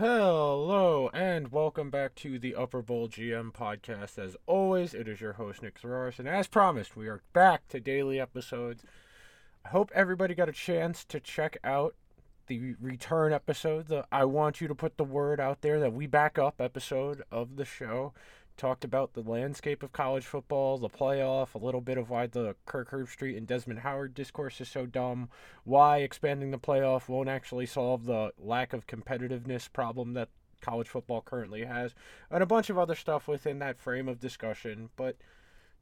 Hello and welcome back to the Upper Bowl GM podcast. As always, it is your host Nick Zararis, and as promised, we are back to daily episodes. I hope everybody got a chance to check out the return episode, the I want you to put the word out there that we back up episode of the show. Talked about the landscape of college football, the playoff, a little bit of why the Kirk Herbstreit and Desmond Howard discourse is so dumb, why expanding the playoff won't actually solve the lack of competitiveness problem that college football currently has, and a bunch of other stuff within that frame of discussion. But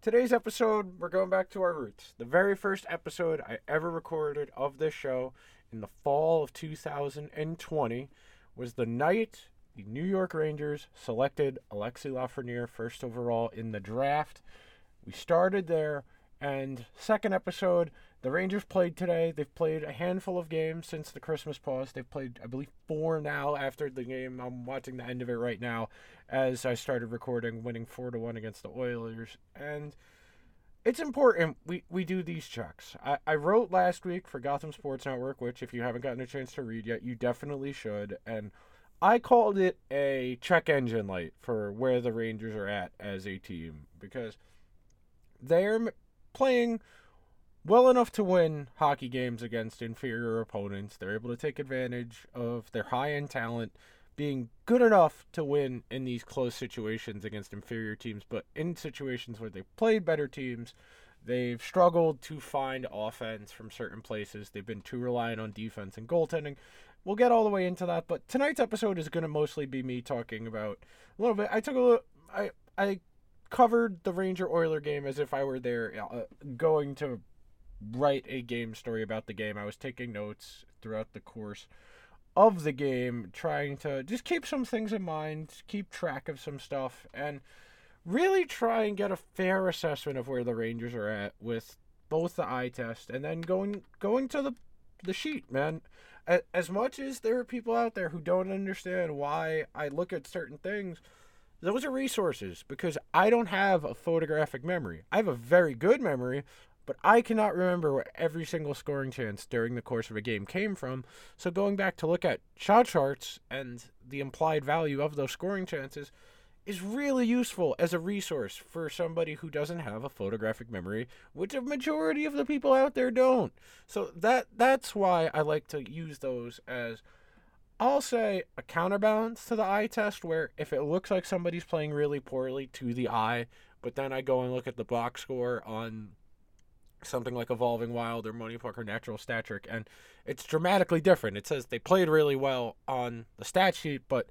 today's episode, we're going back to our roots. The very first episode I ever recorded of this show in the fall of 2020 was the night the New York Rangers selected Alexis Lafreniere first overall in the draft. We started there, and second episode, the Rangers played today. They've played a handful of games since the Christmas pause. They've played, I believe, four now after the game. I'm watching the end of it right now as I started recording, winning four to one against the Oilers. And it's important we, we do these checks. I, I wrote last week for Gotham Sports Network, which if you haven't gotten a chance to read yet, you definitely should. And I called it a check engine light for where the Rangers are at as a team because they're playing well enough to win hockey games against inferior opponents. They're able to take advantage of their high end talent being good enough to win in these close situations against inferior teams, but in situations where they've played better teams, they've struggled to find offense from certain places. They've been too reliant on defense and goaltending. We'll get all the way into that, but tonight's episode is going to mostly be me talking about a little bit. I took a look, I I covered the Ranger Oiler game as if I were there uh, going to write a game story about the game. I was taking notes throughout the course of the game, trying to just keep some things in mind, keep track of some stuff, and really try and get a fair assessment of where the Rangers are at with both the eye test and then going going to the the sheet, man. As much as there are people out there who don't understand why I look at certain things, those are resources because I don't have a photographic memory. I have a very good memory, but I cannot remember where every single scoring chance during the course of a game came from. So going back to look at shot charts and the implied value of those scoring chances is really useful as a resource for somebody who doesn't have a photographic memory, which a majority of the people out there don't. So that that's why I like to use those as I'll say a counterbalance to the eye test where if it looks like somebody's playing really poorly to the eye, but then I go and look at the box score on something like Evolving Wild or Money Puck or Natural Stat Trick, and it's dramatically different. It says they played really well on the stat sheet, but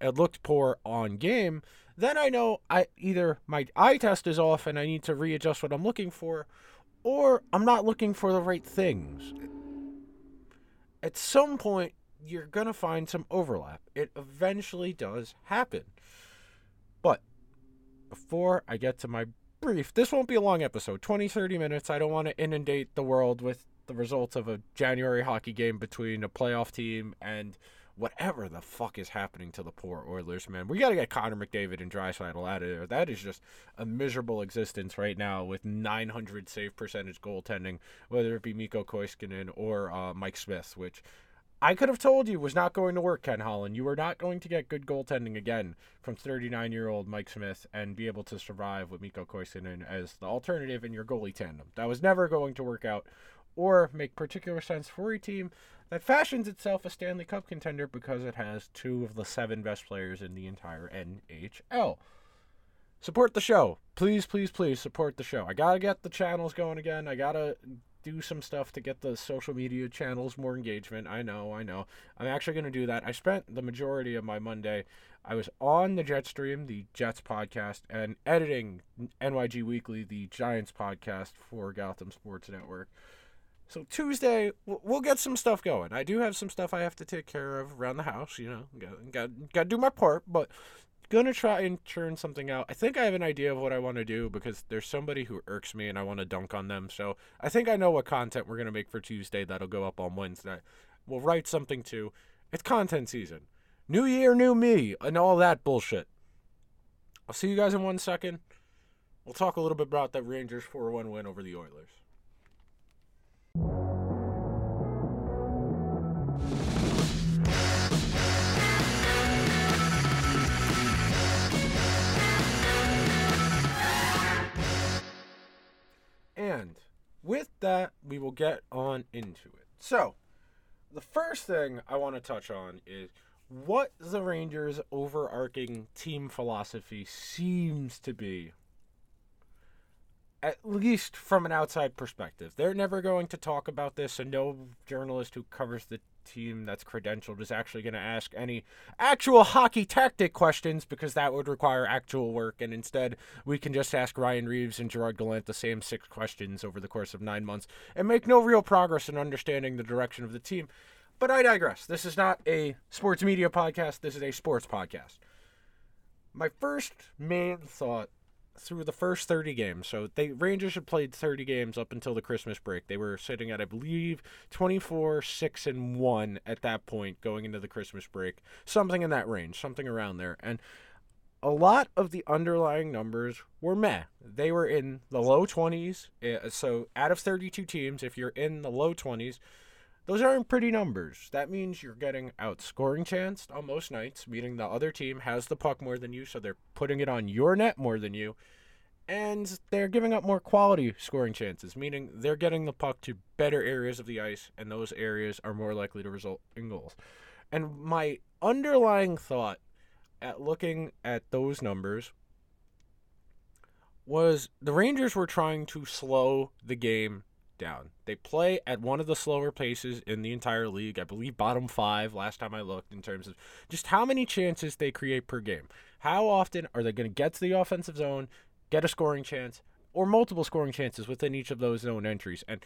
it looked poor on game, then I know I either my eye test is off and I need to readjust what I'm looking for, or I'm not looking for the right things. At some point, you're going to find some overlap. It eventually does happen. But before I get to my brief, this won't be a long episode 20, 30 minutes. I don't want to inundate the world with the results of a January hockey game between a playoff team and whatever the fuck is happening to the poor Oilers, man. We got to get Connor McDavid and Draisaitl out of there. That is just a miserable existence right now with 900 save percentage goaltending, whether it be Mikko Koskinen or uh, Mike Smith, which I could have told you was not going to work, Ken Holland. You are not going to get good goaltending again from 39 year old Mike Smith and be able to survive with Mikko Koskinen as the alternative in your goalie tandem. That was never going to work out or make particular sense for a team that fashions itself a Stanley Cup contender because it has two of the seven best players in the entire NHL. Support the show. Please, please, please support the show. I gotta get the channels going again. I gotta do some stuff to get the social media channels more engagement. I know, I know. I'm actually gonna do that. I spent the majority of my Monday. I was on the Jetstream, the Jets podcast, and editing NYG Weekly, the Giants podcast for Gotham Sports Network. So Tuesday, we'll get some stuff going. I do have some stuff I have to take care of around the house. You know, got got, got to do my part, but gonna try and churn something out. I think I have an idea of what I want to do because there's somebody who irks me and I want to dunk on them. So I think I know what content we're gonna make for Tuesday that'll go up on Wednesday. We'll write something too. It's content season. New year, new me, and all that bullshit. I'll see you guys in one second. We'll talk a little bit about that Rangers 4 1 win over the Oilers. With that, we will get on into it. So, the first thing I want to touch on is what the Rangers' overarching team philosophy seems to be. At least from an outside perspective. They're never going to talk about this, and no journalist who covers the team that's credentialed is actually going to ask any actual hockey tactic questions because that would require actual work. And instead, we can just ask Ryan Reaves and Gerard Gallant the same six questions over the course of nine months and make no real progress in understanding the direction of the team. But I digress. This is not a sports media podcast, this is a sports podcast. My first main thought through the first 30 games. So they Rangers had played 30 games up until the Christmas break. They were sitting at I believe 24 6 and 1 at that point going into the Christmas break. Something in that range, something around there. And a lot of the underlying numbers were meh. They were in the low 20s. Eh, so out of 32 teams, if you're in the low 20s, those aren't pretty numbers. That means you're getting outscoring chanced on most nights, meaning the other team has the puck more than you, so they're putting it on your net more than you. And they're giving up more quality scoring chances, meaning they're getting the puck to better areas of the ice, and those areas are more likely to result in goals. And my underlying thought at looking at those numbers was the Rangers were trying to slow the game down. They play at one of the slower paces in the entire league. I believe bottom five last time I looked in terms of just how many chances they create per game. How often are they going to get to the offensive zone, get a scoring chance, or multiple scoring chances within each of those zone entries? And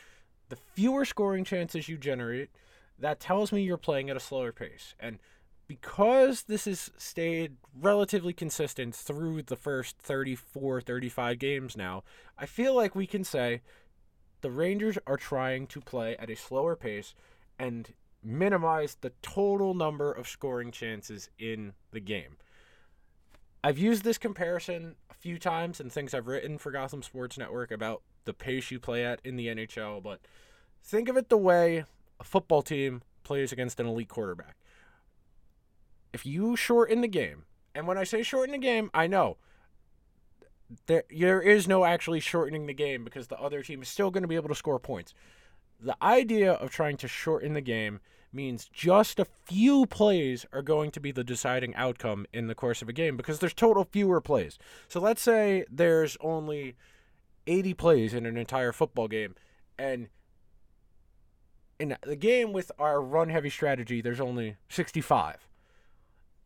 the fewer scoring chances you generate, that tells me you're playing at a slower pace. And because this has stayed relatively consistent through the first 34, 35 games now, I feel like we can say the Rangers are trying to play at a slower pace and minimize the total number of scoring chances in the game. I've used this comparison a few times in things I've written for Gotham Sports Network about the pace you play at in the NHL, but think of it the way a football team plays against an elite quarterback. If you shorten the game, and when I say shorten the game, I know there there is no actually shortening the game because the other team is still going to be able to score points. The idea of trying to shorten the game means just a few plays are going to be the deciding outcome in the course of a game because there's total fewer plays. So let's say there's only 80 plays in an entire football game and in the game with our run heavy strategy there's only 65.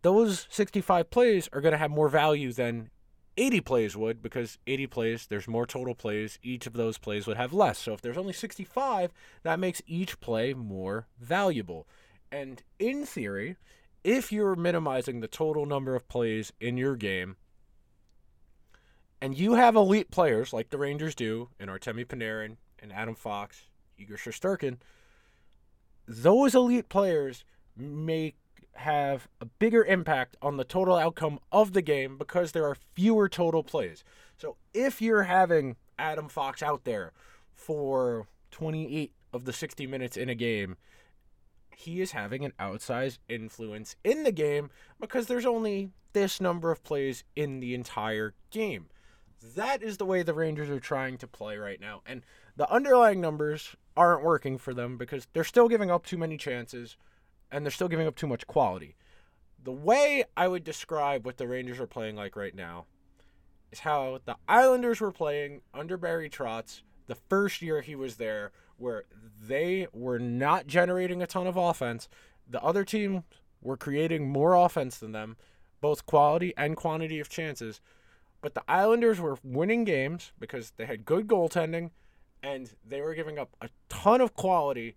Those 65 plays are going to have more value than 80 plays would because 80 plays, there's more total plays. Each of those plays would have less. So if there's only 65, that makes each play more valuable. And in theory, if you're minimizing the total number of plays in your game, and you have elite players like the Rangers do, and Artemi Panarin and Adam Fox, Igor Shesterkin, those elite players make have a bigger impact on the total outcome of the game because there are fewer total plays. So if you're having Adam Fox out there for 28 of the 60 minutes in a game, he is having an outsized influence in the game because there's only this number of plays in the entire game. That is the way the Rangers are trying to play right now. And the underlying numbers aren't working for them because they're still giving up too many chances and they're still giving up too much quality. The way I would describe what the Rangers are playing like right now is how the Islanders were playing under Barry Trotz the first year he was there, where they were not generating a ton of offense. The other team were creating more offense than them, both quality and quantity of chances. But the Islanders were winning games because they had good goaltending and they were giving up a ton of quality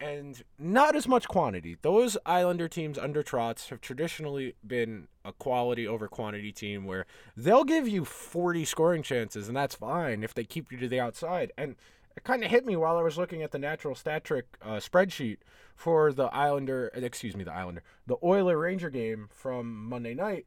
and not as much quantity. Those Islander teams under Trotz have traditionally been a quality over quantity team where they'll give you 40 scoring chances, and that's fine if they keep you to the outside. And it kind of hit me while I was looking at the natural stat trick uh, spreadsheet for the Islander, excuse me, the Islander, the Oiler Ranger game from Monday night.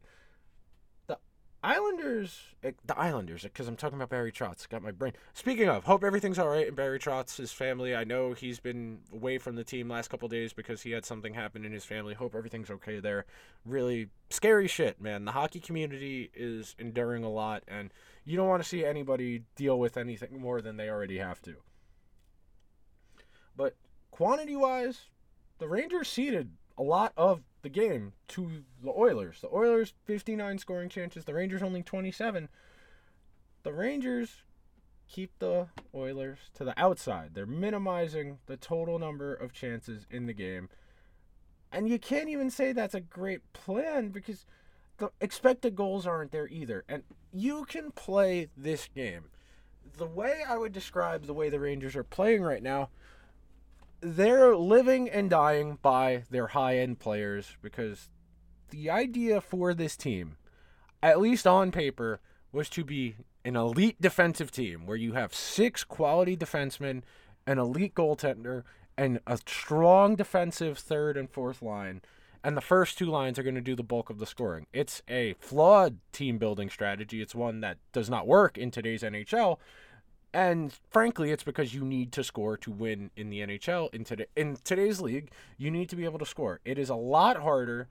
Islanders, eh, the Islanders, because I'm talking about Barry Trotz. Got my brain. Speaking of, hope everything's all right in Barry Trotz's family. I know he's been away from the team last couple days because he had something happen in his family. Hope everything's okay there. Really scary shit, man. The hockey community is enduring a lot, and you don't want to see anybody deal with anything more than they already have to. But quantity wise, the Rangers ceded a lot of the game to the Oilers. The Oilers 59 scoring chances, the Rangers only 27. The Rangers keep the Oilers to the outside. They're minimizing the total number of chances in the game. And you can't even say that's a great plan because the expected goals aren't there either. And you can play this game. The way I would describe the way the Rangers are playing right now, they're living and dying by their high end players because the idea for this team, at least on paper, was to be an elite defensive team where you have six quality defensemen, an elite goaltender, and a strong defensive third and fourth line. And the first two lines are going to do the bulk of the scoring. It's a flawed team building strategy. It's one that does not work in today's NHL. And frankly, it's because you need to score to win in the NHL. In, today, in today's league, you need to be able to score. It is a lot harder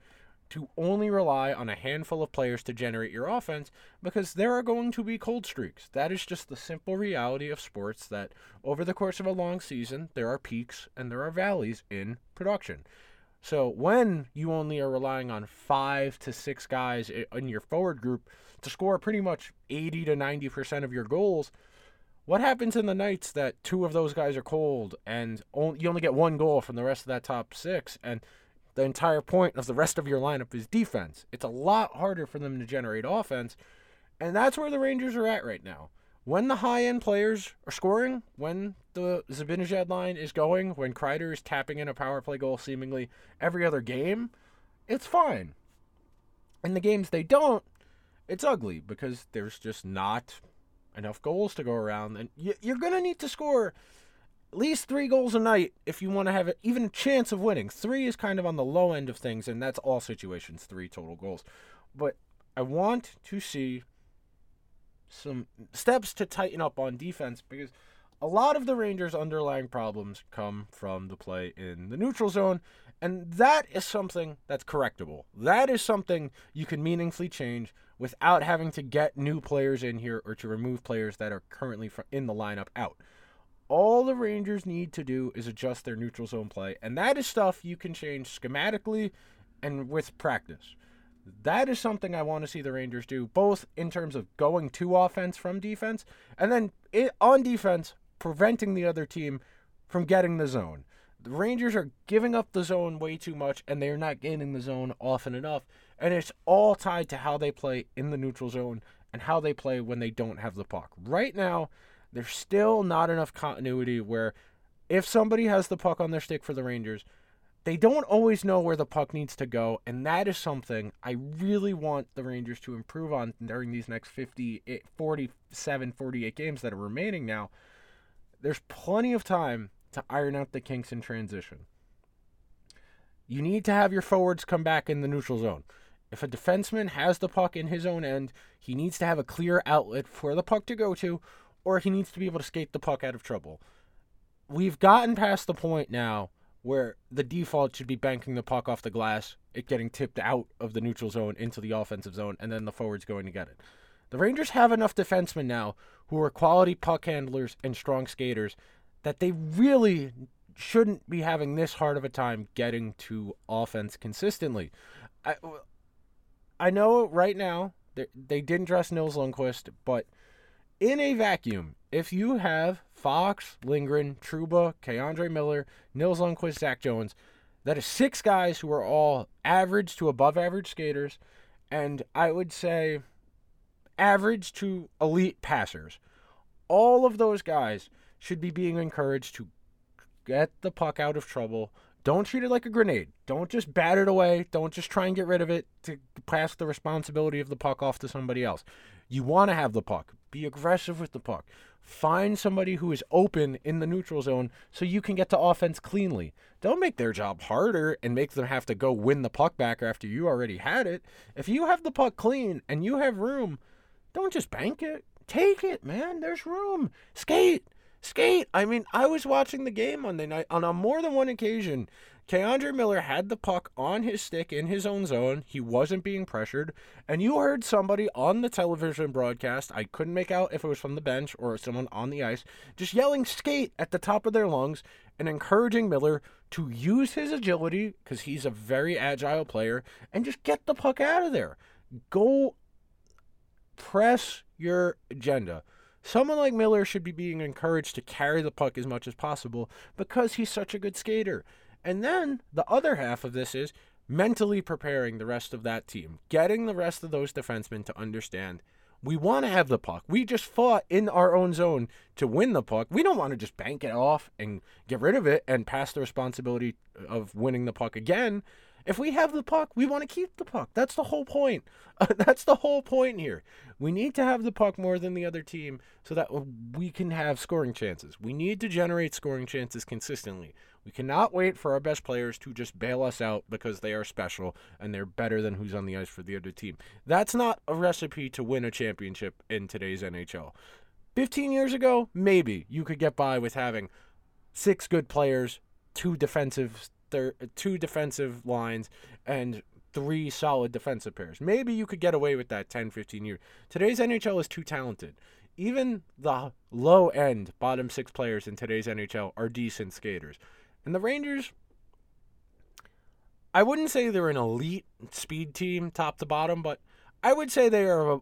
to only rely on a handful of players to generate your offense because there are going to be cold streaks. That is just the simple reality of sports that over the course of a long season, there are peaks and there are valleys in production. So when you only are relying on five to six guys in your forward group to score pretty much 80 to 90% of your goals, what happens in the nights that two of those guys are cold and you only get one goal from the rest of that top six and the entire point of the rest of your lineup is defense. It's a lot harder for them to generate offense, and that's where the Rangers are at right now. When the high end players are scoring, when the Zibanejad line is going, when Kreider is tapping in a power play goal seemingly every other game, it's fine. In the games they don't, it's ugly because there's just not enough goals to go around, and you're going to need to score at least three goals a night if you want to have even a chance of winning. Three is kind of on the low end of things, and that's all situations, three total goals. But I want to see some steps to tighten up on defense because a lot of the Rangers' underlying problems come from the play in the neutral zone, and that is something that's correctable. That is something you can meaningfully change without having to get new players in here or to remove players that are currently in the lineup out. All the Rangers need to do is adjust their neutral zone play, and that is stuff you can change schematically and with practice. That is something I want to see the Rangers do, both in terms of going to offense from defense, and then on defense, preventing the other team from getting the zone. The Rangers are giving up the zone way too much, and they're not gaining the zone often enough. And it's all tied to how they play in the neutral zone and how they play when they don't have the puck. Right now, there's still not enough continuity where if somebody has the puck on their stick for the Rangers, they don't always know where the puck needs to go, and that is something I really want the Rangers to improve on during these next 50, eh, 47, 48 games that are remaining now. There's plenty of time to iron out the kinks in transition. You need to have your forwards come back in the neutral zone. If a defenseman has the puck in his own end, he needs to have a clear outlet for the puck to go to, or he needs to be able to skate the puck out of trouble. We've gotten past the point now where the default should be banking the puck off the glass, it getting tipped out of the neutral zone into the offensive zone, and then the forward's going to get it. The Rangers have enough defensemen now who are quality puck handlers and strong skaters that they really shouldn't be having this hard of a time getting to offense consistently. I, I know right now they, didn't dress Nils Lundkvist, but – in a vacuum, if you have Fox, Lindgren, Trouba, K'Andre Miller, Nils Lundkvist, Zach Jones, that is six guys who are all average to above average skaters, and I would say average to elite passers. All of those guys should be being encouraged to get the puck out of trouble. Don't treat it like a grenade. Don't just bat it away. Don't just try and get rid of it to pass the responsibility of the puck off to somebody else. You want to have the puck. Be aggressive with the puck. Find somebody who is open in the neutral zone so you can get to offense cleanly. Don't make their job harder and make them have to go win the puck back after you already had it. If you have the puck clean and you have room, don't just bank it. Take it, man. There's room. Skate. Skate. I mean, I was watching the game Monday night on a more than one occasion. K'Andre Miller had the puck on his stick in his own zone. He wasn't being pressured. And you heard somebody on the television broadcast, I couldn't make out if it was from the bench or someone on the ice, just yelling skate at the top of their lungs and encouraging Miller to use his agility, because he's a very agile player, and just get the puck out of there. Go press your agenda. Someone like Miller should be being encouraged to carry the puck as much as possible because he's such a good skater. And then the other half of this is mentally preparing the rest of that team, getting the rest of those defensemen to understand we want to have the puck. We just fought in our own zone to win the puck. We don't want to just bank it off and get rid of it and pass the responsibility of winning the puck again. If we have the puck, we want to keep the puck. That's the whole point. that's the whole point here. We need to have the puck more than the other team so that we can have scoring chances. We need to generate scoring chances consistently. We cannot wait for our best players to just bail us out because they are special and they're better than who's on the ice for the other team. That's not a recipe to win a championship in today's NHL. 15 years ago, maybe you could get by with having six good players, two defensive thir- uh, two defensive lines and three solid defensive pairs. Maybe you could get away with that 10, 15 years. Today's NHL is too talented. Even the low end bottom six players in today's NHL are decent skaters. And the Rangers, I wouldn't say they're an elite speed team top to bottom, but I would say they are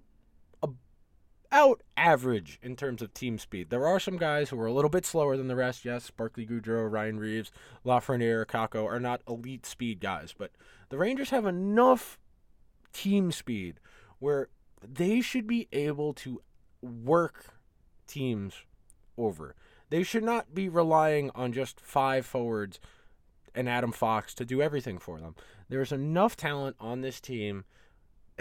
out average in terms of team speed. There are some guys who are a little bit slower than the rest. Yes, Barclay Goodrow, Ryan Reaves, Lafreniere, Kakko are not elite speed guys, but the Rangers have enough team speed where they should be able to work teams over. They should not be relying on just five forwards and Adam Fox to do everything for them. There's enough talent on this team,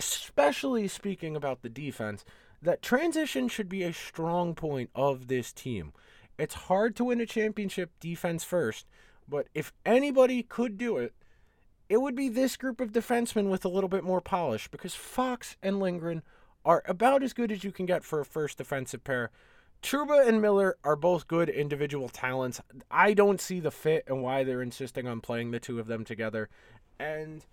especially speaking about the defense, that transition should be a strong point of this team. It's hard to win a championship defense first, but if anybody could do it, it would be this group of defensemen with a little bit more polish because Fox and Lindgren are about as good as you can get for a first defensive pair. Trouba and Miller are both good individual talents. I don't see the fit and why they're insisting on playing the two of them together. And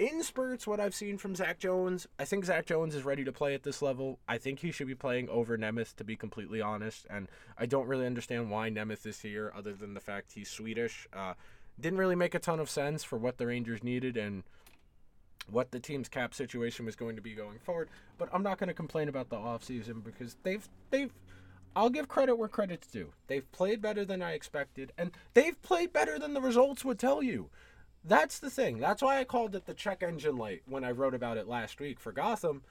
in spurts, what I've seen from Zach Jones, I think Zach Jones is ready to play at this level. I think he should be playing over Nemeth, to be completely honest. And I don't really understand why Nemeth is here, other than the fact he's Swedish. Uh, didn't really make a ton of sense for what the Rangers needed and what the team's cap situation was going to be going forward. But I'm not going to complain about the offseason because they've they've I'll give credit where credit's due. They've played better than I expected, and they've played better than the results would tell you. That's the thing. That's why I called it the check engine light when I wrote about it last week for Gotham.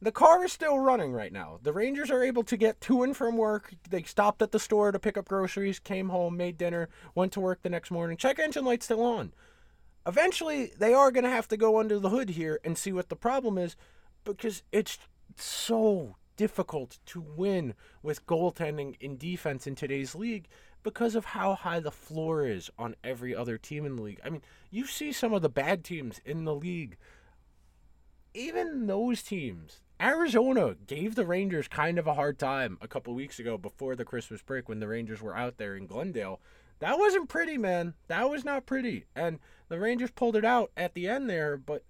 The car is still running right now. The Rangers are able to get to and from work. They stopped at the store to pick up groceries, came home, made dinner, went to work the next morning. Check engine light's still on. Eventually, they are going to have to go under the hood here and see what the problem is because it's so difficult to win with goaltending in defense in today's league because of how high the floor is on every other team in the league. I mean, you see some of the bad teams in the league. Even those teams, Arizona gave the Rangers kind of a hard time a couple weeks ago before the Christmas break when the Rangers were out there in Glendale. That wasn't pretty, man. That was not pretty. And the Rangers pulled it out at the end there, but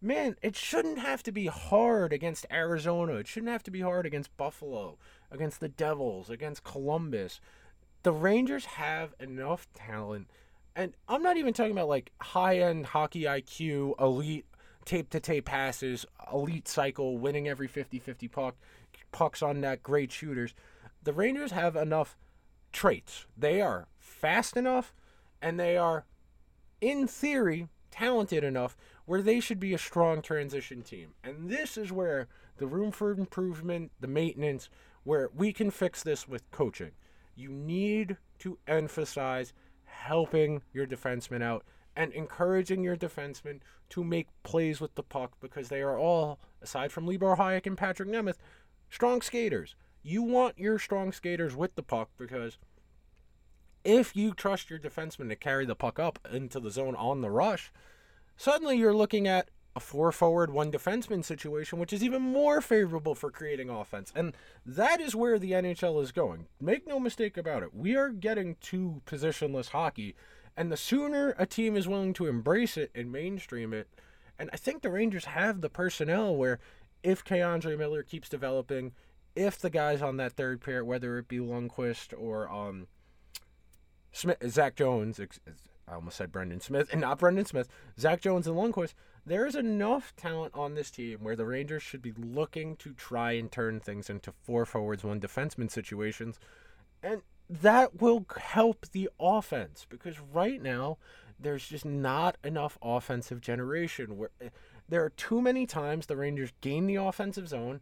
man, it shouldn't have to be hard against Arizona. It shouldn't have to be hard against Buffalo, against the Devils, against Columbus. The Rangers have enough talent. And I'm not even talking about like high end hockey IQ, elite tape to tape passes, elite cycle, winning every 50 50 puck, pucks on net, great shooters. The Rangers have enough traits. They are fast enough and they are, in theory, talented enough where they should be a strong transition team. And this is where the room for improvement, the maintenance, where we can fix this with coaching. You need to emphasize helping your defensemen out and encouraging your defensemen to make plays with the puck because they are all, aside from Libor Hajek and Patrik Nemeth, strong skaters. You want your strong skaters with the puck because if you trust your defenseman to carry the puck up into the zone on the rush, suddenly you're looking at a four forward, one defenseman situation, which is even more favorable for creating offense. And that is where the NHL is going. Make no mistake about it. We are getting to positionless hockey, And the sooner a team is willing to embrace it and mainstream it, and I think the Rangers have the personnel where if K'Andre Miller keeps developing, if the guys on that third pair, whether it be Lundkvist or um, Smith, Zach Jones, I almost said Brendan Smith, and not Brendan Smith, Zach Jones and Lundkvist, there is enough talent on this team where the Rangers should be looking to try and turn things into four forwards, one defenseman situations. And that will help the offense because right now there's just not enough offensive generation where eh, there are too many times the Rangers gain the offensive zone,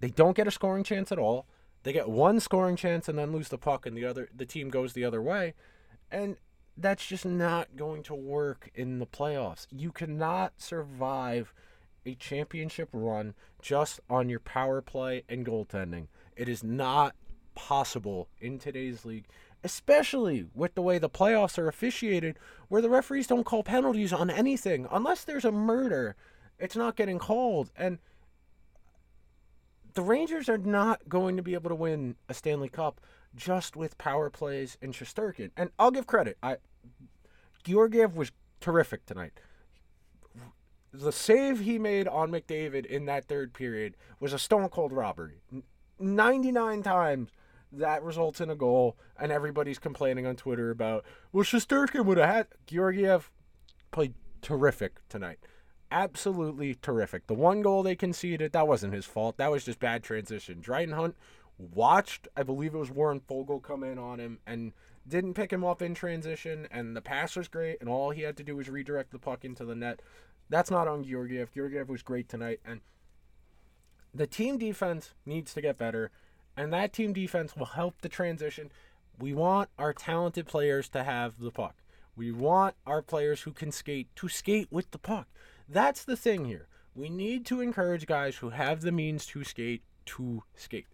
they don't get a scoring chance at all. They get one scoring chance and then lose the puck and the other the team goes the other way. And that's just not going to work in the playoffs. You cannot survive a championship run just on your power play and goaltending. It is not possible in today's league, especially with the way the playoffs are officiated, where the referees don't call penalties on anything. Unless there's a murder, it's not getting called. And the Rangers are not going to be able to win a Stanley Cup just with power plays and Shesterkin. And I'll give credit. I Georgiev was terrific tonight. The save he made on McDavid in that third period was a stone cold robbery. 99 times that results in a goal, and everybody's complaining on Twitter about, well, Shesterkin would have had. Georgiev played terrific tonight. Absolutely terrific. The one goal they conceded, that wasn't his fault. That was just bad transition. Dryden Hunt watched, I believe it was Warren Foegele come in on him and didn't pick him up in transition, and the pass was great, and all he had to do was redirect the puck into the net. That's not on Georgiev. Georgiev was great tonight, and the team defense needs to get better, and that team defense will help the transition. We want our talented players to have the puck. We want our players who can skate to skate with the puck. That's the thing here. We need to encourage guys who have the means to skate to skate.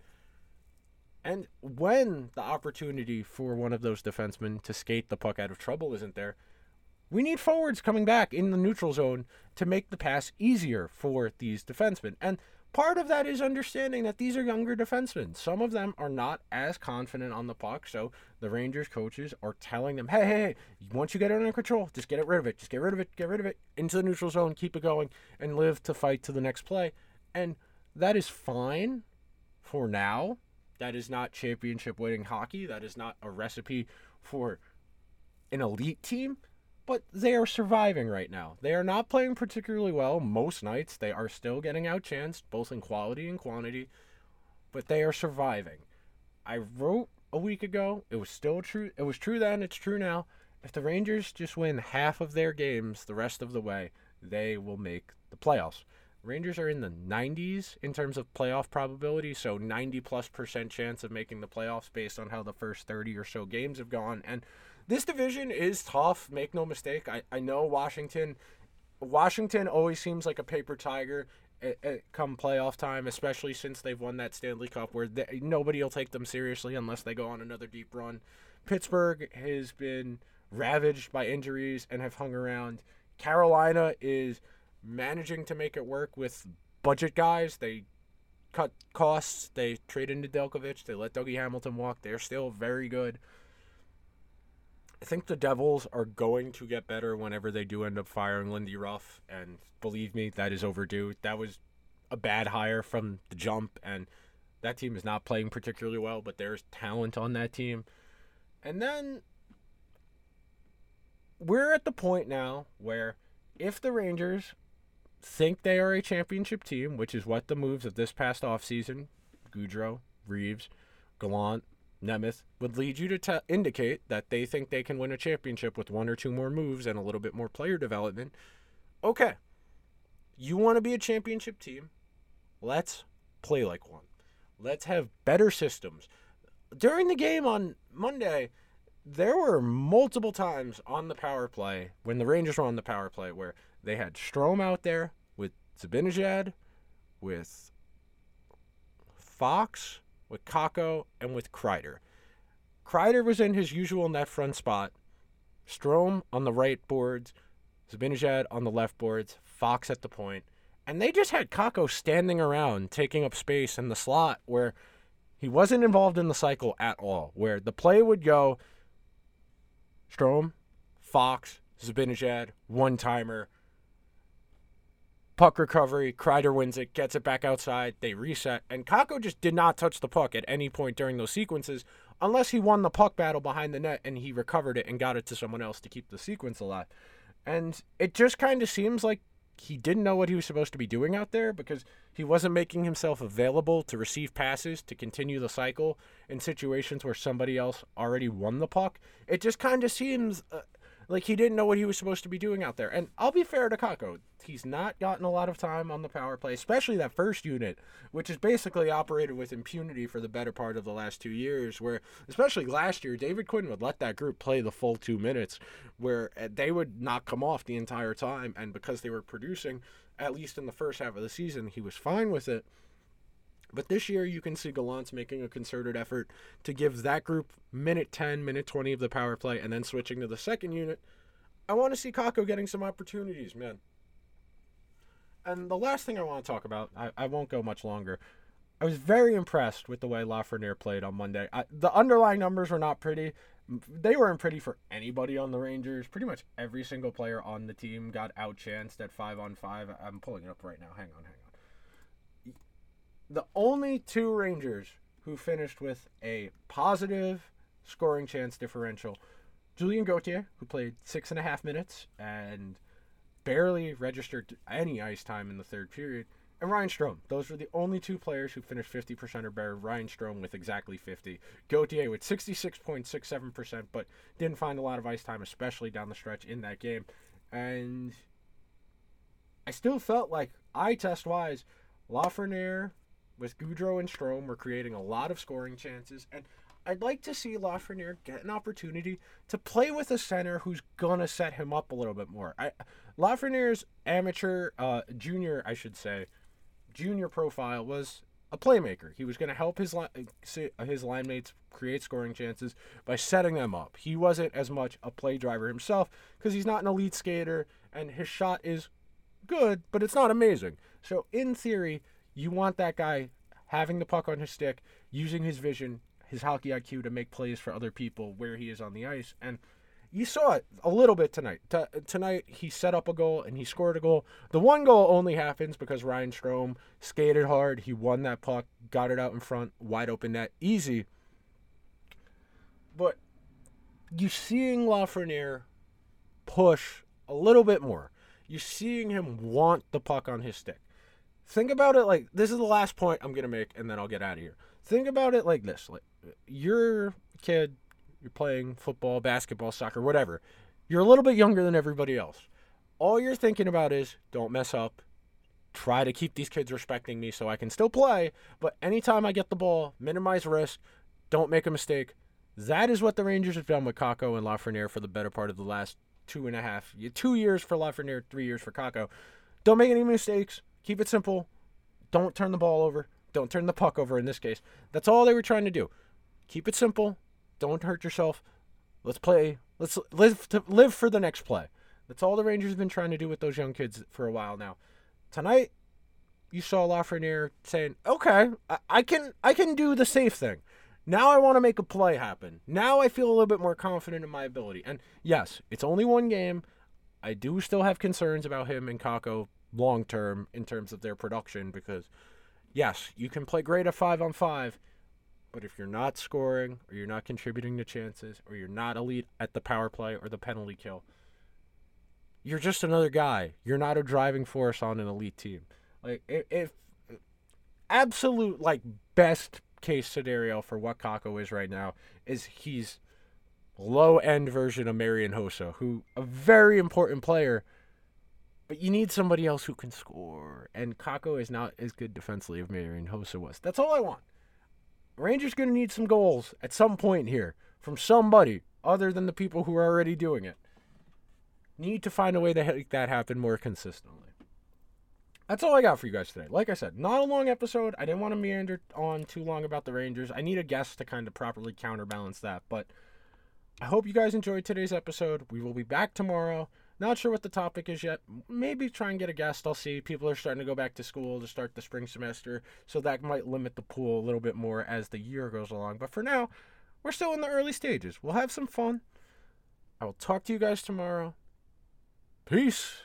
And when the opportunity for one of those defensemen to skate the puck out of trouble isn't there, we need forwards coming back in the neutral zone to make the pass easier for these defensemen. And part of that is understanding that these are younger defensemen. Some of them are not as confident on the puck, so the Rangers coaches are telling them, hey, hey, hey, once you get it under control, just get it rid of it. Just get rid of it, get rid of it, into the neutral zone, keep it going, and live to fight to the next play. And that is fine for now that is not championship winning hockey. That is not a recipe for an elite team, but they are surviving right now. They are not playing particularly well most nights. They are still getting outchanced, both in quality and quantity, but they are surviving. I wrote a week ago, it was still true. It was true then, it's true now. If the Rangers just win half of their games the rest of the way, they will make the playoffs. Rangers are in the 90s in terms of playoff probability, so 90 plus percent chance of making the playoffs based on how the first 30 or so games have gone. And this division is tough, make no mistake. I, I know Washington Washington always seems like a paper tiger at, at come playoff time, especially since they've won that Stanley Cup where they, nobody will take them seriously unless they go on another deep run. Pittsburgh has been ravaged by injuries and have hung around. Carolina is managing to make it work with budget guys. They cut costs. They trade into Delkovich. They let Dougie Hamilton walk. They're still very good. I think the Devils are going to get better whenever they do end up firing Lindy Ruff. And believe me, that is overdue. That was a bad hire from the jump. And that team is not playing particularly well, but there's talent on that team. And then we're at the point now where if the Rangers think they are a championship team, which is what the moves of this past offseason, Goodrow, Reaves, Gallant, Nemeth, would lead you to te- indicate that they think they can win a championship with one or two more moves and a little bit more player development. Okay. You want to be a championship team? Let's play like one. Let's have better systems. During the game on Monday, there were multiple times on the power play when the Rangers were on the power play where they had Strome out there with Zibanejad, with Fox, with Kakko, and with Kreider. Kreider was in his usual net front spot. Strome on the right boards, Zibanejad on the left boards, Fox at the point, and they just had Kakko standing around taking up space in the slot where he wasn't involved in the cycle at all. Where the play would go, Strome, Fox, Zibanejad, one timer. Puck recovery, Kreider wins it, gets it back outside, they reset, and Kakko just did not touch the puck at any point during those sequences unless he won the puck battle behind the net and he recovered it and got it to someone else to keep the sequence alive. And it just kind of seems like he didn't know what he was supposed to be doing out there because he wasn't making himself available to receive passes to continue the cycle in situations where somebody else already won the puck. It just kind of seems uh, like he didn't know what he was supposed to be doing out there. And I'll be fair to Kakko. He's not gotten a lot of time on the power play, especially that first unit, which is basically operated with impunity for the better part of the last two years, where, especially last year, David Quinn would let that group play the full two minutes, where uh, they would not come off the entire time. And because they were producing, at least in the first half of the season, he was fine with it. But this year, you can see Gallant's making a concerted effort to give that group minute 10, minute 20 of the power play, and then switching to the second unit. I want to see Kakko getting some opportunities, man. And the last thing I want to talk about, I, I won't go much longer. I was very impressed with the way Lafreniere played on Monday. I, the underlying numbers were not pretty. They weren't pretty for anybody on the Rangers. Pretty much every single player on the team got outchanced at five on five. I'm pulling it up right now. Hang on, hang on the only two Rangers who finished with a positive scoring chance differential. Julien Gauthier, who played six and a half minutes and barely registered any ice time in the third period, and Ryan Strome. Those were the only two players who finished 50% or better. Ryan Strome with exactly 50. Gauthier with 66.67%, but didn't find a lot of ice time, especially down the stretch in that game. And I still felt like eye test wise, Lafreniere with Goodrow and Strome, we're creating a lot of scoring chances, and I'd like to see Lafreniere get an opportunity to play with a center who's gonna set him up a little bit more. I, Lafreniere's amateur, uh, junior, I should say, junior profile was a playmaker. He was going to help his his line mates create scoring chances by setting them up. He wasn't as much a play driver himself because he's not an elite skater and his shot is good, but it's not amazing. So in theory, you want that guy having the puck on his stick, using his vision, his hockey IQ to make plays for other people where he is on the ice. And you saw it a little bit tonight. T- tonight, he set up a goal and he scored a goal. The one goal only happens because Ryan Strome skated hard. He won that puck, got it out in front, wide open net, easy. But you're seeing Lafreniere push a little bit more. You're seeing him want the puck on his stick. Think about it like this is the last point I'm gonna make, and then I'll get out of here. Think about it like this: like you're a kid, you're playing football, basketball, soccer, whatever. You're a little bit younger than everybody else. All you're thinking about is don't mess up. Try to keep these kids respecting me so I can still play. But anytime I get the ball, minimize risk. Don't make a mistake. That is what the Rangers have done with Kakko and Lafreniere for the better part of the last two and a half, two years for Lafreniere, three years for Kakko. Don't make any mistakes. Keep it simple. Don't turn the ball over. Don't turn the puck over in this case. That's all they were trying to do. Keep it simple. Don't hurt yourself. Let's play. Let's live to live for the next play. That's all the Rangers have been trying to do with those young kids for a while now. Tonight, you saw Lafreniere saying, "Okay, I, I can I can do the safe thing. Now I want to make a play happen. Now I feel a little bit more confident in my ability." And yes, it's only one game. I do still have concerns about him and Kakko long term in terms of their production because yes, you can play great at 5 on 5, but if you're not scoring or you're not contributing to chances or you're not elite at the power play or the penalty kill, you're just another guy. You're not a driving force on an elite team. Like if, absolute like best case scenario for what Kakko is right now is he's low end version of Marian Hossa, who a very important player but you need somebody else who can score. And Kakko is not as good defensively as Marian Hossa was. That's all I want. Rangers going to need some goals at some point here from somebody other than the people who are already doing it. Need to find a way to make that happen more consistently. That's all I got for you guys today. Like I said, not a long episode. I didn't want to meander on too long about the Rangers. I need a guest to kind of properly counterbalance that. But I hope you guys enjoyed today's episode. We will be back tomorrow. Not sure what the topic is yet. Maybe try and get a guest. I'll see. People are starting to go back to school to start the spring semester, so that might limit the pool a little bit more as the year goes along. But for now, we're still in the early stages. We'll have some fun. I will talk to you guys tomorrow. Peace.